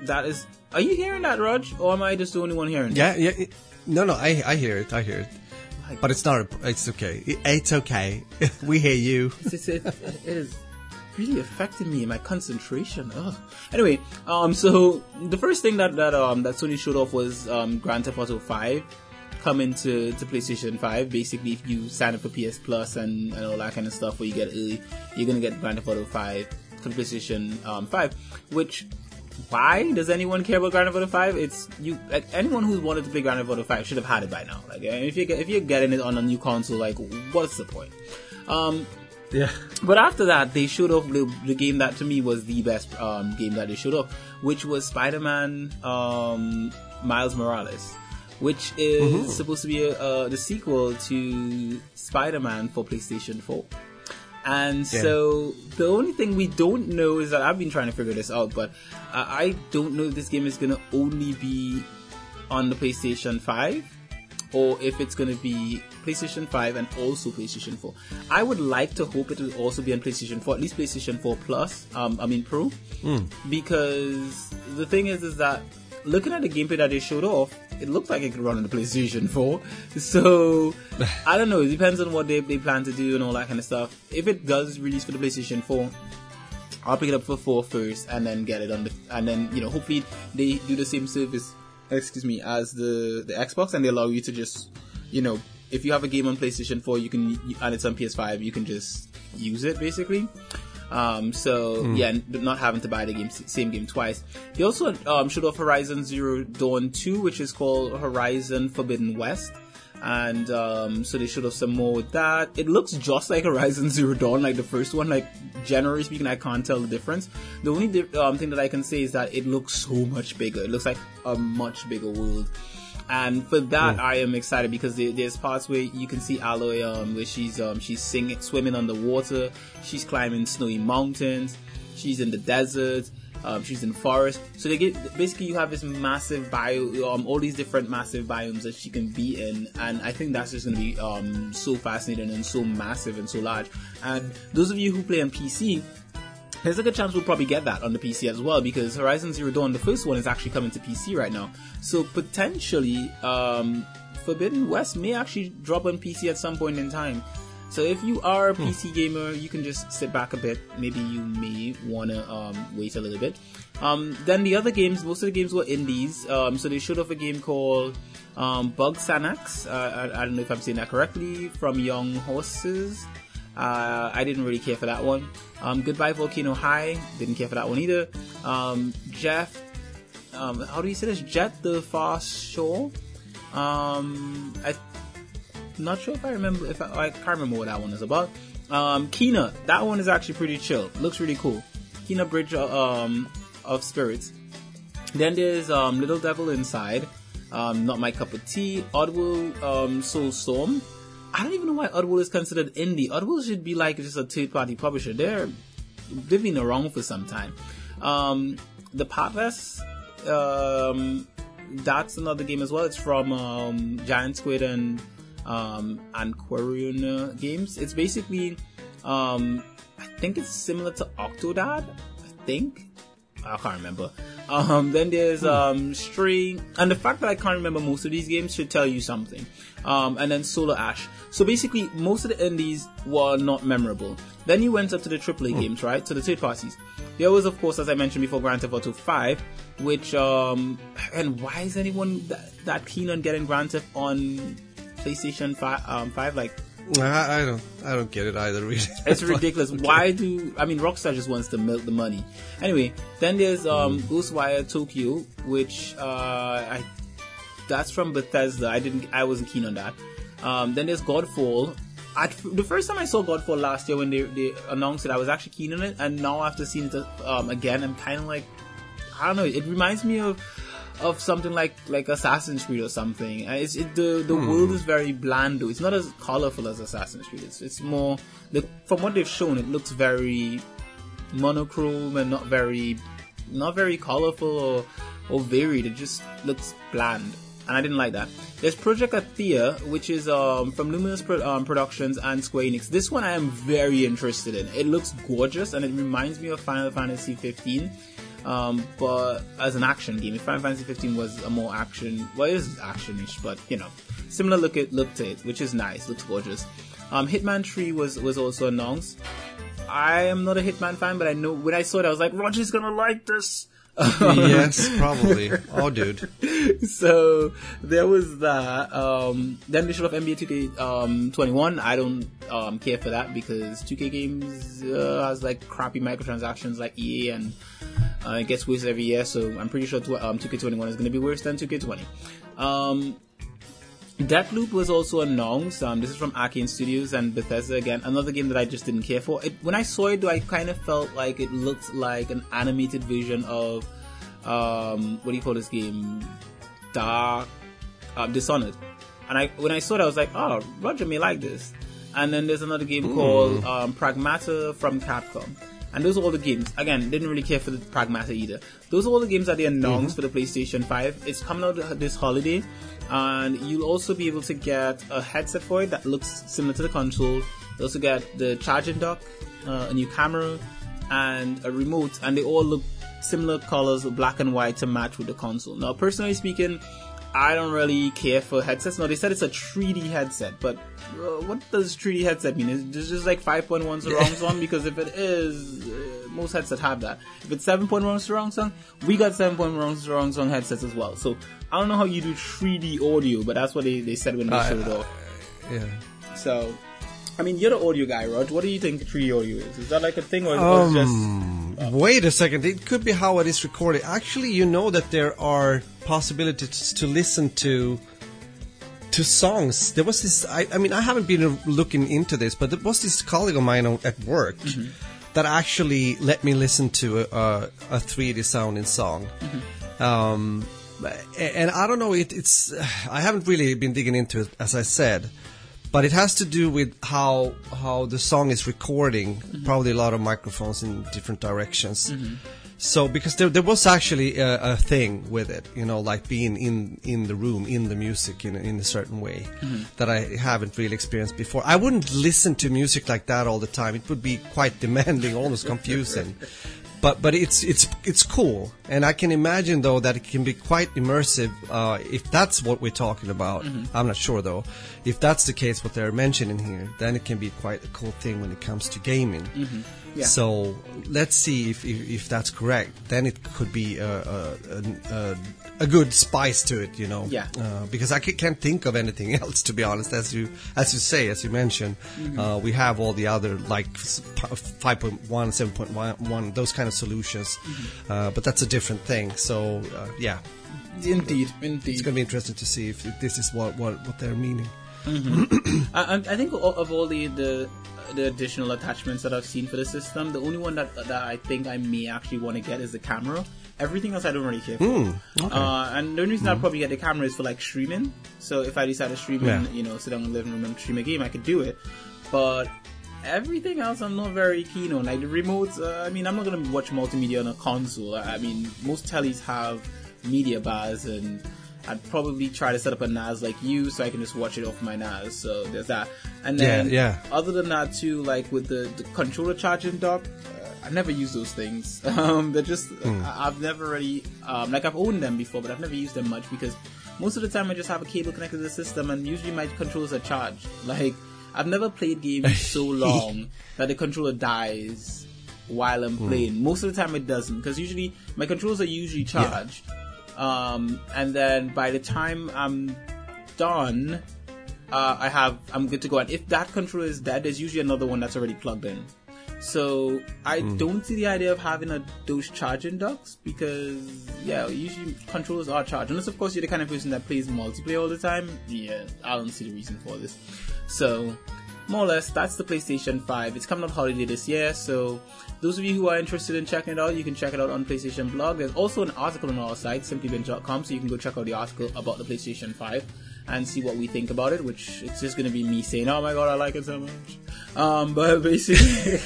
that is. Are you hearing that, Raj, or am I just the only one hearing? Yeah, yeah. It, no, no, I, I hear it. I hear it. But it's not. It's okay. It, it's okay. <laughs> we hear you. <laughs> It's, it, it is really affecting me my concentration. Ugh. Anyway, um, so the first thing that that um that Sony showed off was um Grand Theft Auto Five coming to, to PlayStation 5. Basically, if you sign up for PS Plus and, and all that kind of stuff, where you get early, you're gonna get Grand Theft Auto 5 for PlayStation um, 5, which why does anyone care about Grand Theft Auto 5? It's you like anyone who's wanted to play Grand Theft Auto 5 should have had it by now. Like if you're, if you're getting it on a new console, like what's the point? Um, yeah. But after that, they showed off the, the, game that to me was the best um, game that they showed off, which was Spider-Man um, Miles Morales, which is mm-hmm. supposed to be a, uh, the sequel to Spider-Man for PlayStation 4. And yeah. so the only thing we don't know is that I've been trying to figure this out, but uh, I don't know if this game is going to only be on the PlayStation 5 or if it's going to be PlayStation 5 and also PlayStation 4. I would like to hope it will also be on PlayStation 4, at least PlayStation 4 Plus, um, I mean Pro, mm. because the thing is, is that looking at the gameplay that they showed off, it looked like it could run on the PlayStation 4. <laughs> So, <laughs> I don't know. It depends on what they, they plan to do and all that kind of stuff. If it does release for the PlayStation 4, I'll pick it up for 4 first and then get it on the, and then, you know, hopefully they do the same service, excuse me, as the, the Xbox and they allow you to just, you know, if you have a game on PlayStation 4, you can, and it's on PS5, you can just use it basically. Um, so mm. yeah, not having to buy the game, same game twice. They also um, showed off Horizon Zero Dawn 2, which is called Horizon Forbidden West. And um, so they showed off some more with that. It looks just like <laughs> Horizon Zero Dawn, like the first one. Like generally speaking, I can't tell the difference. The only di- um, thing that I can say is that it looks so much bigger. It looks like a much bigger world. And for that, mm. I am excited because there, there's parts where you can see Aloy, um, where she's um, she's singing, swimming underwater. She's climbing snowy mountains. She's in the desert. Um, she's in forest. So they get basically you have this massive bio, um, all these different massive biomes that she can be in, and I think that's just going to be um, so fascinating and so massive and so large. And those of you who play on PC, there's a good chance we'll probably get that on the PC as well because Horizon Zero Dawn, the first one, is actually coming to PC right now. So potentially, um, Forbidden West may actually drop on PC at some point in time. So if you are a Hmm. PC gamer, you can just sit back a bit. Maybe you may want to um, wait a little bit. Um, then the other games, most of the games were indies. Um, so they showed off a game called um, Bug Sanax. Uh, I, I don't know if I'm saying that correctly. From Young Horses. Uh, I didn't really care for that one. Um, Goodbye Volcano High. Didn't care for that one either. Um, Jeff. Um, how do you say this? Jet the Fast Shore. Um, I am not sure if I remember if I, I can't remember what that one is about. Um, Kena, that one is actually pretty chill. Looks really cool. Kena Bridge uh, um, of Spirits. Then there's um, Little Devil Inside. Um, not my cup of tea. Oddworld um, Soul Storm. I don't even know why Oddworld is considered indie. Oddworld should be like just a third party publisher. They're they've been around for some time. Um, the Pathless, um, that's another game as well. It's from um, Giant Squid and um, Anquarian Games. It's basically, um, I think it's similar to Octodad. I think. I can't remember. Um, then there's um, String, and the fact that I can't remember most of these games should tell you something. Um, and then Solar Ash. So basically, most of the indies were not memorable. Then you went up to the AAA games, right? To the third parties. There was, of course, as I mentioned before, Grand Theft Auto 5, which, um, and why is anyone that, that keen on getting Grand Theft on PlayStation 5? Um, 5? Like, I, I don't, I don't get it either. Really, <laughs> it's ridiculous. Why do I mean Rockstar just wants to milk the money? Anyway, then there's um, Ghostwire Tokyo, which uh, I that's from Bethesda. I didn't, I wasn't keen on that. Um, then there's Godfall. At, the first time I saw Godfall last year when they, they announced it, I was actually keen on it, and now after seeing it um, again, I'm kind of like, I don't know. It reminds me of of something like like Assassin's Creed or something. Uh, It's it, the the world is very bland though. It's not as colorful as Assassin's Creed. It's it's more the, from what they've shown. It looks very monochrome and not very not very colorful or or varied. It just looks bland. And I didn't like that. There's Project Athia, which is um, from Luminous Pro- um, Productions and Square Enix. This one I am very interested in. It looks gorgeous and it reminds me of Final Fantasy 15 um, but as an action game, if Final Fantasy 15 was a more action, well, it is actionish, but you know, similar look at look to it, which is nice, looks gorgeous. Um, Hitman 3 was was also announced. I am not a Hitman fan, but I know when I saw it, I was like, Roger's gonna like this. <laughs> yes, probably. Oh, dude. <laughs> so there was that. Um, then they showed off NBA 2K um, 21. I don't um, care for that because 2K games uh, has like crappy microtransactions like EA and uh, it gets worse every year. So I'm pretty sure tw- um, 2K21 is going to be worse than 2K20. Um, Deathloop was also announced. Um, this is from Arkane Studios and Bethesda again. Another game that I just didn't care for. It, when I saw it, though, I kind of felt like it looked like an animated version of um, what do you call this game? Dark, um, Dishonored. And I, when I saw it, I was like, oh, Roger may like this. And then there's another game called um, Pragmata from Capcom. And those are all the games. Again, didn't really care for the Pragmata either. Those are all the games that they announced for the PlayStation 5. It's coming out this holiday. And you'll also be able to get a headset for it that looks similar to the console. You also get the charging dock, uh, a new camera, and a remote. And they all look similar colors, black and white, to match with the console. Now, personally speaking, I don't really care for headsets. No, they said it's a 3D headset, but uh, what does 3D headset mean? Is just like 5.1 surround sound? <laughs> Because if it is, uh, most headsets have that. If it's 7.1 surround sound, we got 7.1 surround sound headsets as well. So I don't know how you do 3D audio, but that's what they, they said when they I- showed it off. Yeah. So, I mean, you're the audio guy, Rod. What do you think 3D audio is? Is that like a thing, or or just Um, wait a second. It could be how it is recorded. Actually, you know that there are possibilities to listen to to songs. There was this. I, I mean, I haven't been looking into this, but there was this colleague of mine at work that actually let me listen to a, a, a 3D sounding song. Um, and I don't know. It, it's. I haven't really been digging into it, as I said but it has to do with how how the song is recording. Mm-hmm. Probably a lot of microphones in different directions. Mm-hmm. So because there there was actually a, a thing with it, you know, like being in in the room, in the music, in in a certain way mm-hmm. that I haven't really experienced before. I wouldn't listen to music like that all the time. It would be quite <laughs> demanding, almost confusing. But but it's it's it's cool, and I can imagine though that it can be quite immersive uh, if that's what we're talking about. I'm not sure though. If that's the case, what they're mentioning here, then it can be quite a cool thing when it comes to gaming. Yeah. So let's see if, if if that's correct. Then it could be a a, a, a, a good spice to it, you know. Yeah. Uh, because I can't think of anything <laughs> else, to be honest. As you as you say, as you mentioned, Mm-hmm. uh, we have all the other like s- p- 5.1, 7.1, those kind of solutions. Mm-hmm. Uh, but that's a different thing. So uh, yeah, Indeed, indeed. it's gonna be interesting to see if, this is what what what they're meaning. <clears throat> I, I I think of all the, the the additional attachments that I've seen for the system, the only one that that I think I may actually want to get is the camera. Everything else I don't really care for. uh, and the only reason I'll probably get the camera is for like streaming. So if I decide to stream Yeah. and you know sit down in the living room and stream a game, I could do it. But everything else I'm not very keen on. Like the remotes, uh, I mean, I'm not gonna watch multimedia on a console. I I mean, most tellies have media bars, and I'd probably try to set up a NAS like you, so I can just watch it off my NAS. So there's that. And then, Yeah, yeah. other than that, too, like with the, the controller charging dock. I never use those things. <laughs> Um, they're just I, I've never really um, like I've owned them before, but I've never used them much because most of the time I just have a cable connected to the system, and usually my controllers are charged. <laughs> Like I've never played games <laughs> so long that the controller dies while I'm playing. Most of the time it doesn't because usually my controllers are usually charged, um, and then by the time I'm done, uh, I have I'm good to go. And if that controller is dead, there's usually another one that's already plugged in. So I mm-hmm. don't see the idea of having a those charging docks because yeah, usually controllers are charged. Unless of course you're the kind of person that plays multiplayer all the time. Yeah, I don't see the reason for this. So more or less, that's the PlayStation 5. It's coming out holiday this year, so those of you who are interested in checking it out, you can check it out on PlayStation blog. There's also an article on our site, simplybinge.com, so you can go check out the article about the PlayStation 5 and see what we think about it, which it's just gonna be me saying, oh my god, I like it so much. Um, but <laughs> basically, <laughs>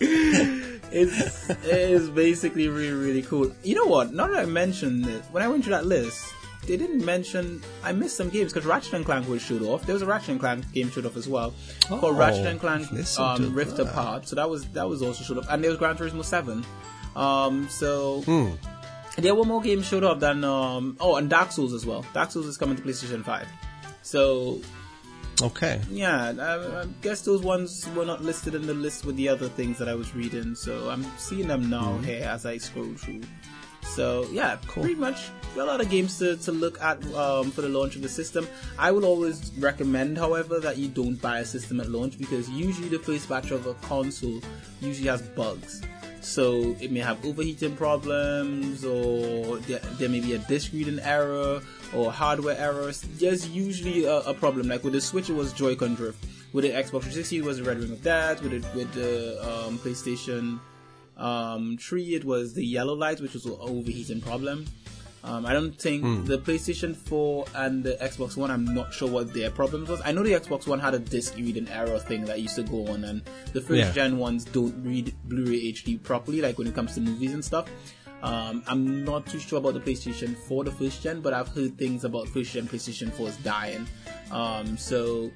it's, it is basically really, really cool. You know what? Now that I mentioned it, when I went through that list, they didn't mention I missed some games because Ratchet and Clank was showed off. There was a Ratchet and Clank game showed off as well called Oh, Ratchet and Clank um, Rift that. Apart. So that was that was also showed up, and there was Gran Turismo Seven. Um, so there were more games showed up than um, oh, and Dark Souls as well. Dark Souls is coming to PlayStation Five. So Okay. yeah, I, I guess those ones were not listed in the list with the other things that I was reading. So I'm seeing them now here as I scroll through. So yeah, pretty much a lot of games to, to look at um, for the launch of the system. I will always recommend, however, that you don't buy a system at launch because usually the first batch of a console usually has bugs. So it may have overheating problems, or there, there may be a disk reading error, or hardware errors. There's usually a, a problem. Like with the Switch, it was Joy-Con drift. With the Xbox 360, it was the Red Ring of Death. With it, with the um, PlayStation um, 3, it was the yellow light, which was an overheating problem. Um, I don't think the PlayStation 4 and the Xbox One, I'm not sure what their problems was. I know the Xbox One had a disc reading error thing that used to go on, and the first Yeah. gen ones don't read Blu-ray HD properly, like when it comes to movies and stuff. Um, I'm not too sure about the PlayStation 4, the first gen, but I've heard things about first gen PlayStation 4 is dying. Um, so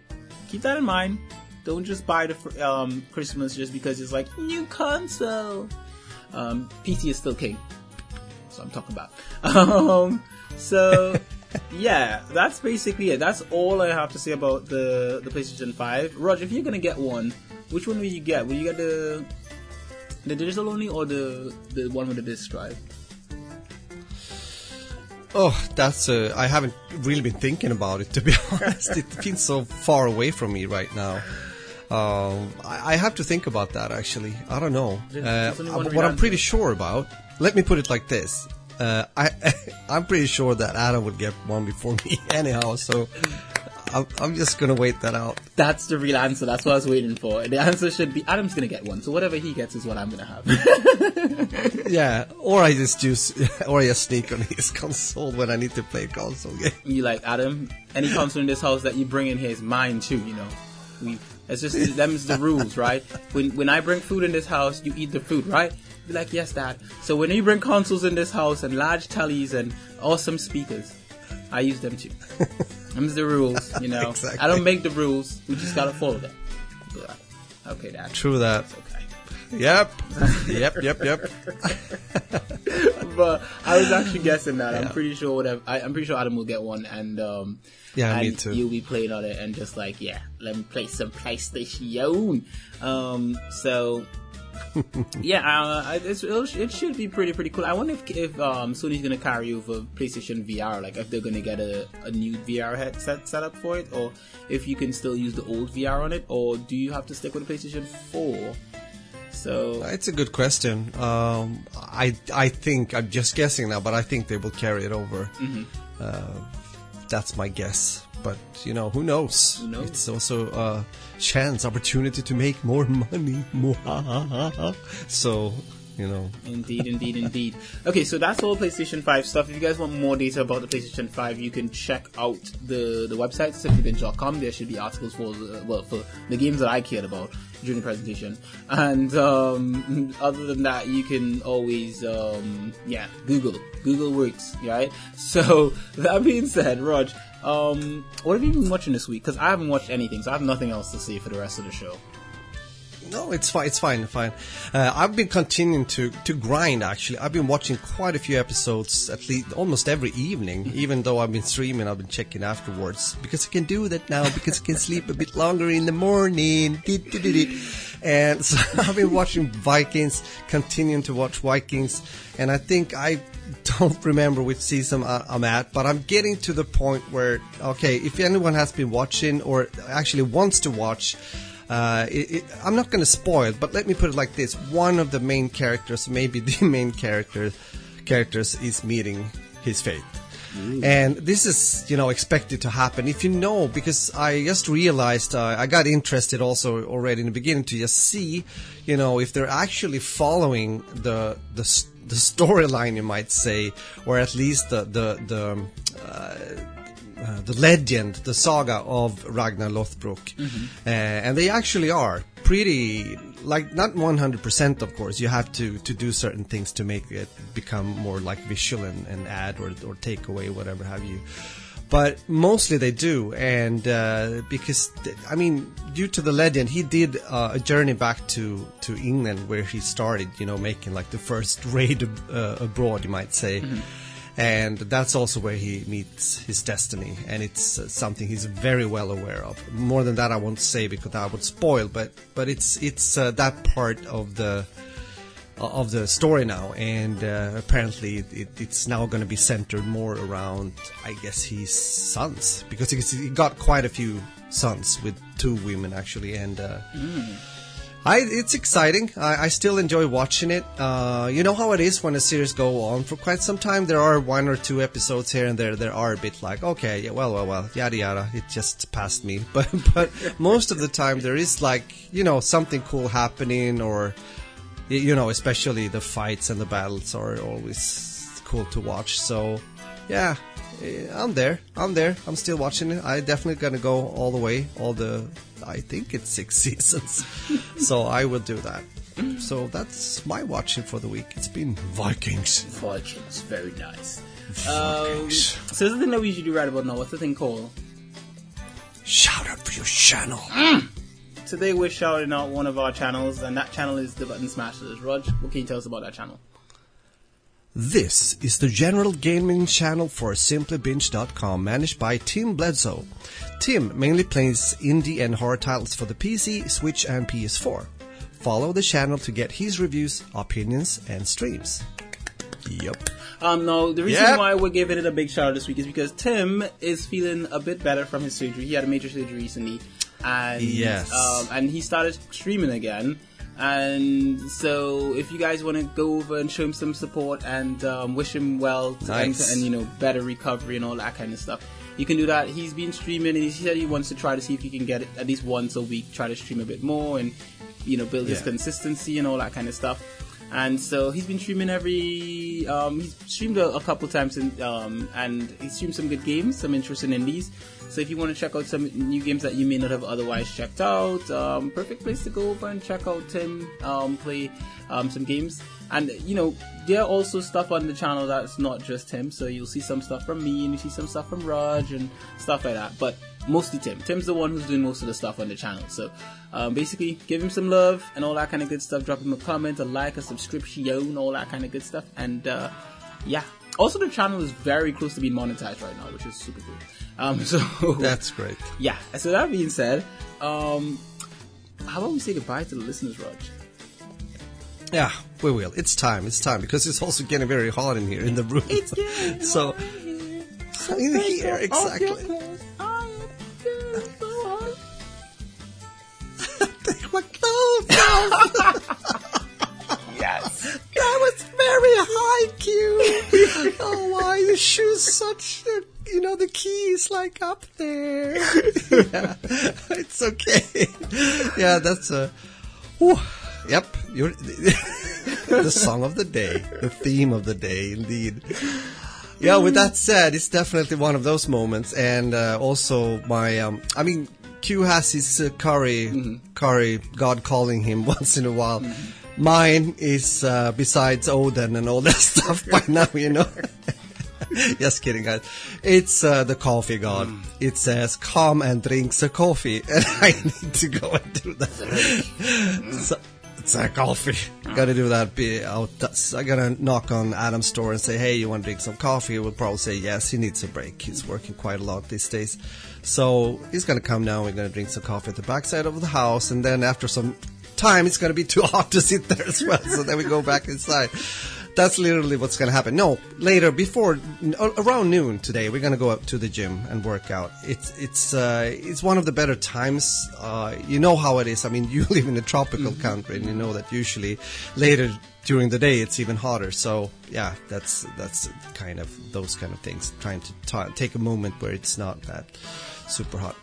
keep that in mind. Don't just buy the fr- um, Christmas just because it's like new console. Um, PC is still king. So I'm talking about. <laughs> Um, so <laughs> yeah, that's basically it. That's all I have to say about the the PlayStation 5. Roger, if you're gonna get one, which one will you get? Will you get the the digital only or the the one with the disc drive? Oh, that's uh, I haven't really been thinking about it to be <laughs> honest. It feels so far away from me right now. Um, I, I have to think about that actually. I don't know. Uh, there's only one what I'm pretty sure about. Let me put it like this. Uh, I <laughs> I'm pretty sure that Adam would get one before me <laughs> anyhow. So I'm, I'm just gonna wait that out. That's the real answer. That's what I was waiting for. The answer should be Adam's gonna get one. So whatever he gets is what I'm gonna have. <laughs> Yeah, or I just use, or I just sneak on his console when I need to play a console game. you like Adam? Any console in this house that you bring in here is mine too. You know, we It's just them's the rules, right? When when I bring food in this house, you eat the food, right? Be like, yes, dad. So when you bring consoles in this house and large tellies and awesome speakers, I use them too. <laughs> Them's the rules, you know. Exactly. I don't make the rules. We just gotta follow them. Okay, dad. True that. Okay. <laughs> Yep. yep, yep, yep. <laughs> but I was actually <laughs> guessing that. I'm pretty sure whatever. I, I'm pretty sure Adam will get one, and um, Yeah, and me too. You'll be playing on it, and just like, yeah, let me play some PlayStation. Um, so <laughs> yeah, uh, it's, it'll, it should be pretty pretty cool. I wonder if, if um, Sony's gonna carry over PlayStation VR, like if they're gonna get a, a new VR headset set up for it, or if you can still use the old VR on it, or do you have to stick with the PlayStation Four? So It's a good question. Um, I I think I'm just guessing now, but I think they will carry it over. Mm-hmm. Uh, that's my guess. But you know, who knows? Who knows? It's also a chance, opportunity to make more <laughs> money. <laughs> so you know, Indeed, indeed, indeed. Okay, so that's all PlayStation 5 stuff. If you guys want more data about the PlayStation 5, you can check out the, the website, simplybinge.com. There should be articles for, the, well, for the games that I cared about during the presentation. And, um, other than that, you can always, um, yeah, Google. Google works, right? <laughs> So, that being said, Raj, um, what have you been watching this week? Because I haven't watched anything, so I have nothing else to say for the rest of the show. No, it's fine. It's fine. Fine. Uh, I've been continuing to to grind. Actually, I've been watching quite a few episodes, at least almost every evening. <laughs> Even though I've been streaming, I've been checking afterwards because I can do that now because I can sleep a bit longer in the morning. And so <laughs> I've been watching Vikings, continuing to watch Vikings, and I think I don't remember which season I'm at, but I'm getting to the point where okay, if anyone has been watching or actually wants to watch. Uh, it, it, I'm not going to spoil, but let me put it like this: one of the main characters, maybe <laughs> the main character, characters, is meeting his fate, and this is you know expected to happen. If you know, because I just realized uh, I got interested also already in the beginning to just see, you know, if they're actually following the the the storyline, you might say, or at least the the the. Uh, uh, the legend, the saga of Ragnar Lothbrok, uh, and they actually are pretty like not 100% of course. You have to to do certain things to make it become more like visual and, and add or or take away whatever have you. But mostly they do, and uh, because th- I mean, due to the legend, he did uh, a journey back to to England where he started, you know, making like the first raid uh, abroad, you might say and that's also where he meets his destiny. And it's uh, something he's very well aware of. More than that i won't say because that would spoil but but it's it's uh, that part of the of the story now. And uh, apparently it, it, it's now going to be centered more around i guess his sons. Because he got quite a few sons with two women actually. And uh, I, it's exciting. I, I still enjoy watching it. Uh, you know how it is when a series go on for quite some time. There are one or two episodes here and there that are a bit like, okay, yeah, well, well, well, yada yada. It just passed me. <laughs> But but most of the time there is like you know something cool happening, or you know especially the fights and the battles are always cool to watch. So yeah, eh, I'm there. I'm there. I'm still watching it. I definitely gonna go all the way, all the. I think it's six <laughs> seasons, so I will do that. So that's my watching for the week. It's been Vikings. Vikings, very nice. Um, Vikings. so there's a thing that we usually write about now. What's the thing called? Shout out for your channel. Today we're shouting out one of our channels, and that channel is the Button Smashers. Rog, what can you tell us about that channel? This is the general gaming channel for simplybinge.com managed by Tim Bledsoe. Tim mainly plays indie and horror titles for the PC, Switch and PS4. Follow the channel to get his reviews, opinions and streams. Yep. Um, no, the reason Yeah. why we're giving it a big shout out this week is because Tim is feeling a bit better from his surgery. He had a major surgery recently, and Yes. um, and he started streaming again. And so, if you guys want to go over and show him some support and um, wish him well to- and, Nice. and you know better recovery and all that kind of stuff, you can do that. He's been streaming, and he said he wants to try to see if he can get it at least once a week, try to stream a bit more, and you know build his Yeah. consistency and all that kind of stuff. And so he's been streaming every. Um, he's streamed a, a couple times, in, um, and he streamed some good games, some interesting indies. So if you want to check out some new games that you may not have otherwise checked out, um, perfect place to go over and check out Tim um, play um, some games. And you know, there are also stuff on the channel that's not just him. So you'll see some stuff from me, and you see some stuff from Raj and stuff like that. But mostly Tim. Tim's the one who's doing most of the stuff on the channel. So um, basically, give him some love and all that kind of good stuff. Drop him a comment, a like, a subscription, all that kind of good stuff. And uh, yeah. Also, the channel is very close to being monetized right now, which is super cool. Um, <laughs> so That's great. yeah. So that being said, um, how about we say goodbye to the listeners, Raj? Yeah, we will. It's time. It's time because it's also getting very hot in here in the room. <laughs> so in here exactly. Take my clothes <laughs> very high, Q. <laughs> oh, why your shoes such? uh, You know the key is like up there. <laughs> yeah, it's okay. Yeah, that's a. whew. Yep, you're <laughs> the song of the day, the theme of the day, indeed. Yeah, with that said, it's definitely one of those moments, and uh, also my, um, I mean, Q has his uh, curry, curry, God calling him once in a while. Mine is uh, besides Odin and all <laughs> that stuff by <laughs> now, you know. <laughs> Just kidding, guys. It's uh, the coffee god. It says, "Come and drink the coffee," and I need to go and do that. so, it's a coffee. Gotta do that. Be out. I gotta knock on Adam's door and say, "Hey, you want to drink some coffee?" He will probably say yes. He needs a break. He's working quite a lot these days, so he's gonna come now. We're gonna drink some coffee at the backside of the house, and then after some time, it's gonna be too <laughs> hot to sit there as well. So then we go back inside. That's literally what's going to happen. No, later, before around noon today, we're going to go up to the gym and work out. It's it's uh, it's one of the better times. Uh, you know how it is. I mean, <laughs> you live in a tropical country, and you know that usually later during the day it's even hotter. So yeah, that's that's kind of those kind of things. Trying to ta take a moment where it's not that super hot.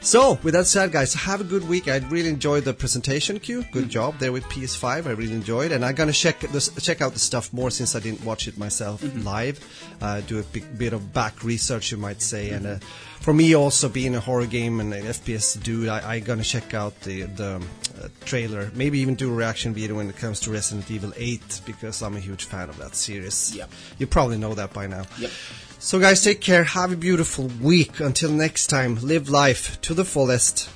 So, with that said, guys, have a good week. I really enjoyed the presentation, Q. Good job there with PS5. I really enjoyed, and I'm gonna check this, check out the stuff more since I didn't watch it myself live. Uh, do a big, bit of back research, you might say, and. Uh, for me, also being a horror game and an FPS dude, I, I gonna check out the the uh, trailer. Maybe even do a reaction video when it comes to Resident Evil 8 because I'm a huge fan of that series. Yep. You probably know that by now. Yep. So, guys, take care. Have a beautiful week. Until next time, live life to the fullest.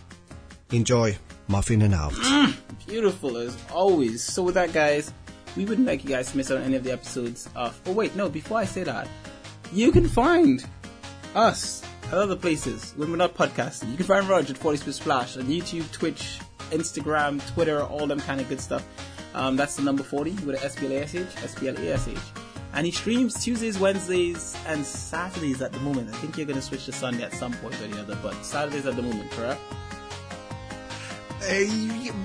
Enjoy. Muffin and out. Beautiful as always. So with that, guys, we wouldn't like you guys to miss out on any of the episodes of. Oh wait, no. Before I say that, you can find us at other places when we're not podcasting. You can find Roger at 40 Split Splash on YouTube, Twitch, Instagram, Twitter, all them kind of good stuff. Um, that's the number 40 with a S-P-L-A-S-H, S-P-L-A-S-H. And he streams Tuesdays, Wednesdays, and Saturdays at the moment. I think you're going to switch to Sunday at some point or the other, but Saturdays at the moment, correct?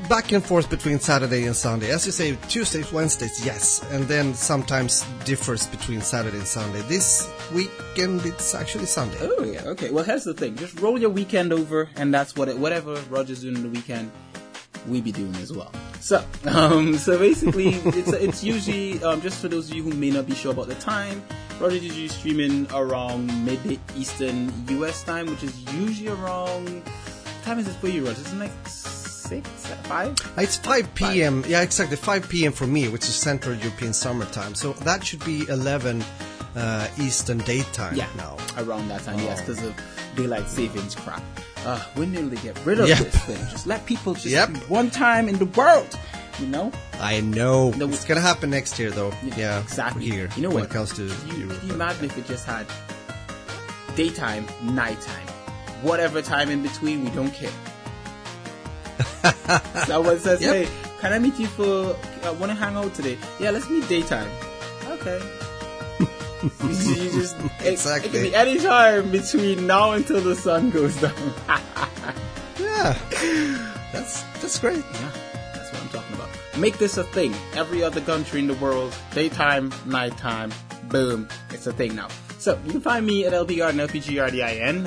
Back and forth between Saturday and Sunday. As you say, Tuesdays, Wednesdays, yes. And then sometimes differs between Saturday and Sunday. This weekend, it's actually Sunday. Oh yeah, okay. Well, here's the thing: just roll your weekend over, and that's what it, whatever Roger's doing in the weekend, we be doing as well. So, <laughs> um, so basically, it's it's usually um, just for those of you who may not be sure about the time. Roger's usually streaming around mid Eastern US time, which is usually around. What time is it for you, Roger? Isn't like six, five? It's 5 p.m. Yeah, exactly. 5 p.m. for me, which is Central European summertime. So that should be 11 uh, Eastern daytime Yeah, now. around that time. Yes, Oh. because of daylight savings crap. Uh, when will they get rid of Yep. this thing? Just let people just Yep. one time in the world, you know? I know. No, it's going to happen next year, though. Yeah, exactly. Here, You know when what? it comes to you, Europe. You imagine if it just had daytime, nighttime, whatever time in between, we don't care. <laughs> Someone says, Yep. "Hey, can I meet you for? I want to hang out today. Yeah, let's meet daytime. Okay." you, you just <laughs> it- It, can be any time between now until the sun goes down. <laughs> Yeah, that's that's great. Yeah, that's what I'm talking about. Make this a thing. Every other country in the world, daytime, nighttime, boom, it's a thing now. So you can find me at LPGardin, LPGRDIN,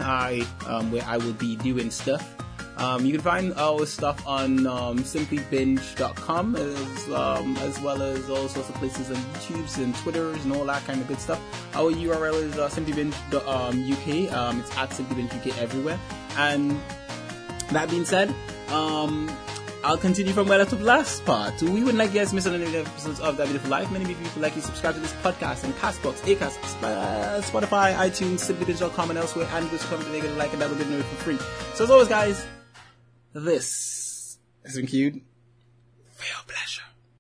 um, where I will be doing stuff Um, you can find all our stuff on um, simplybinge.com as, um, as well as all sorts of places on YouTubes and Twitters and all that kind of good stuff. Our URL is uh, simplybinge.uk. Um, it's at simplybingeuk everywhere. And that being said, um, I'll continue from where I the last part. We would like you guys miss any episodes of That Beautiful Life. Many of you would like you subscribe to this podcast on Castbox, Acast, uh, Spotify, iTunes, simplybinge.com, and elsewhere. And come to make it like and double good note for free. So as always, guys, this has been queued for your pleasure.